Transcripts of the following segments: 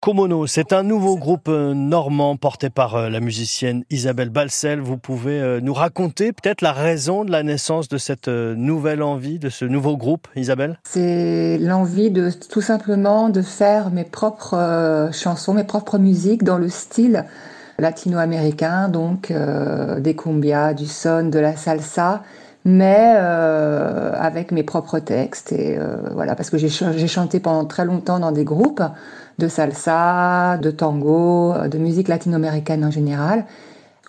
Komono, c'est un nouveau groupe euh, normand porté par euh, la musicienne Isabelle Balsel. Vous pouvez euh, nous raconter peut-être la raison de la naissance de cette nouvelle envie, de ce nouveau groupe, Isabelle? C'est l'envie de tout simplement de faire mes propres chansons, mes propres musiques dans le style latino-américain, donc des cumbias, du son, de la salsa mais avec mes propres textes et voilà parce que j'ai chanté pendant très longtemps dans des groupes de salsa, de tango, de musique latino-américaine en général,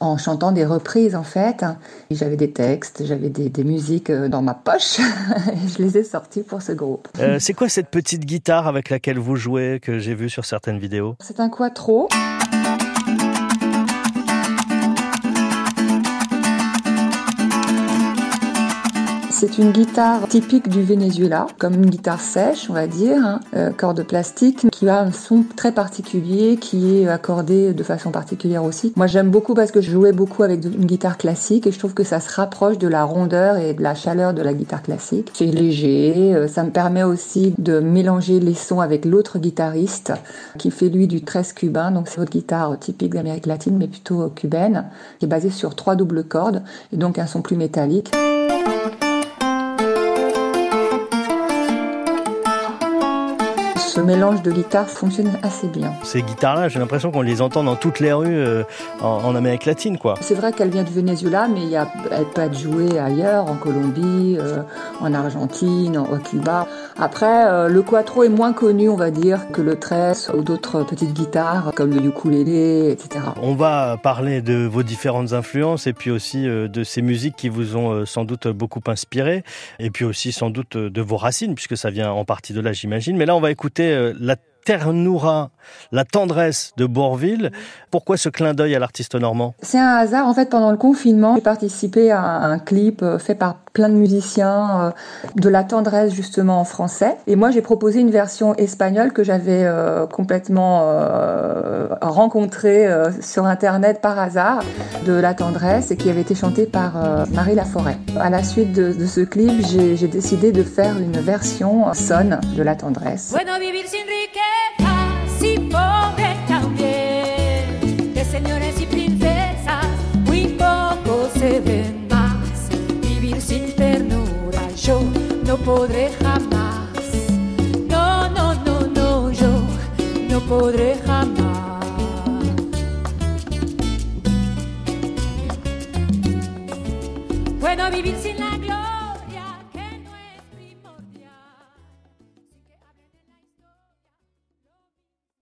en chantant des reprises en fait. J'avais des textes, j'avais des, musiques euh, dans ma poche et je les ai sortis pour ce groupe. Euh, c'est quoi cette petite guitare avec laquelle vous jouez que j'ai vu sur certaines vidéos? C'est un quattro. C'est une guitare typique du Venezuela, comme une guitare sèche, on va dire, hein, euh, corde plastique, qui a un son très particulier, qui est accordé de façon particulière aussi. Moi, j'aime beaucoup parce que je jouais beaucoup avec une guitare classique et je trouve que ça se rapproche de la rondeur et de la chaleur de la guitare classique. C'est léger, euh, ça me permet aussi de mélanger les sons avec l'autre guitariste qui fait lui du 13 cubain, donc c'est votre guitare typique d'Amérique latine mais plutôt cubaine, qui est basée sur trois doubles cordes et donc un son plus métallique. Ce mélange de guitares fonctionne assez bien. Ces guitares-là, j'ai l'impression qu'on les entend dans toutes les rues euh, en, Amérique latine, quoi. C'est vrai qu'elle vient du Venezuela, mais il y a, elle peut être jouée ailleurs, en Colombie, euh, en Argentine, au Cuba. Après, euh, le quattro est moins connu, on va dire, que le tresse ou d'autres petites guitares comme le ukulélé, etc. On va parler de vos différentes influences et puis aussi de ces musiques qui vous ont sans doute beaucoup inspiré et puis aussi sans doute de vos racines puisque ça vient en partie de là, j'imagine. Mais là, on va écouter euh, la ternura, la tendresse de Bourville. Pourquoi ce clin d'œil à l'artiste normand? C'est un hasard. En fait, pendant le confinement, j'ai participé à un clip euh, fait par plein de musiciens, euh, de la tendresse justement en français. Et moi, j'ai proposé une version espagnole que j'avais euh, complètement rencontrée sur Internet par hasard, de la tendresse, et qui avait été chantée par Marie Laforêt. À la suite de, ce clip, j'ai décidé de faire une version sonne de la tendresse. qué fácil pobre también. De señores y princesas muy poco se ven más. Vivir sin ternura yo no podré jamás. No, no, no, no, yo no podré jamás. Bueno, vivir sin